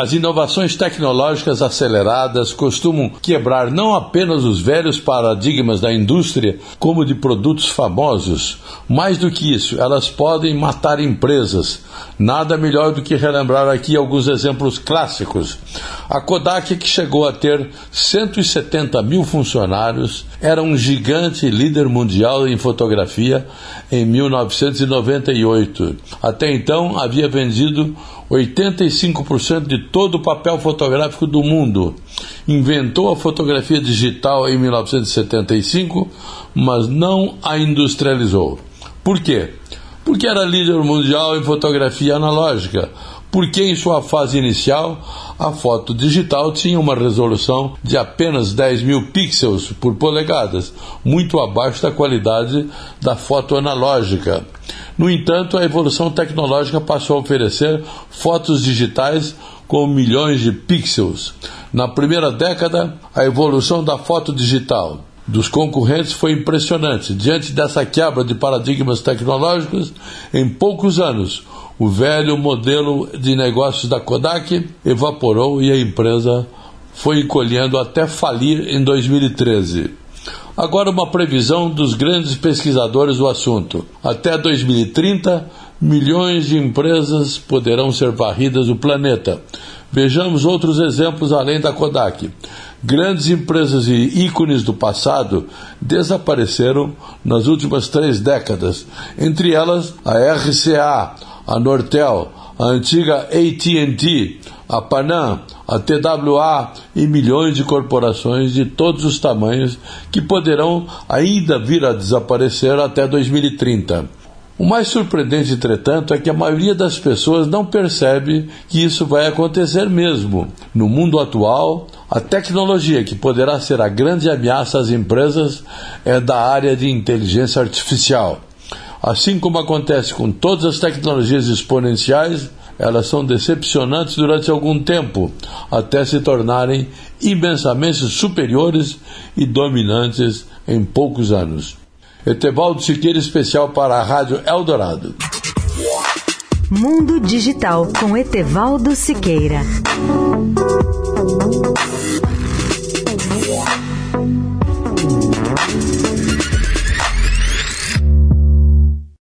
As inovações tecnológicas aceleradas costumam quebrar não apenas os velhos paradigmas da indústria, como de produtos famosos. Mais do que isso, elas podem matar empresas. Nada melhor do que relembrar aqui alguns exemplos clássicos. A Kodak, que chegou a ter 170 mil funcionários, era um gigante líder mundial em fotografia em 1998. Até então, havia vendido 85% de todo o papel fotográfico do mundo. Inventou a fotografia digital em 1975, mas não a industrializou. Por quê? Porque era líder mundial em fotografia analógica. Porque em sua fase inicial a foto digital tinha uma resolução de apenas 10 mil pixels por polegadas, muito abaixo da qualidade da foto analógica. No entanto, a evolução tecnológica passou a oferecer fotos digitais com milhões de pixels. Na primeira década, a evolução da foto digital dos concorrentes foi impressionante. Diante dessa quebra de paradigmas tecnológicos, em poucos anos, o velho modelo de negócios da Kodak evaporou e a empresa foi encolhendo até falir em 2013. Agora, uma previsão dos grandes pesquisadores do assunto. Até 2030, milhões de empresas poderão ser varridas do planeta. Vejamos outros exemplos além da Kodak. Grandes empresas e ícones do passado desapareceram nas últimas três décadas, entre elas a RCA, a Nortel, a antiga AT&T, a Panam, a TWA e milhões de corporações de todos os tamanhos que poderão ainda vir a desaparecer até 2030. O mais surpreendente, entretanto, é que a maioria das pessoas não percebe que isso vai acontecer mesmo. No mundo atual, a tecnologia que poderá ser a grande ameaça às empresas é da área de inteligência artificial. Assim como acontece com todas as tecnologias exponenciais, elas são decepcionantes durante algum tempo, até se tornarem imensamente superiores e dominantes em poucos anos. Etevaldo Siqueira, especial para a Rádio Eldorado. Mundo Digital com Etevaldo Siqueira.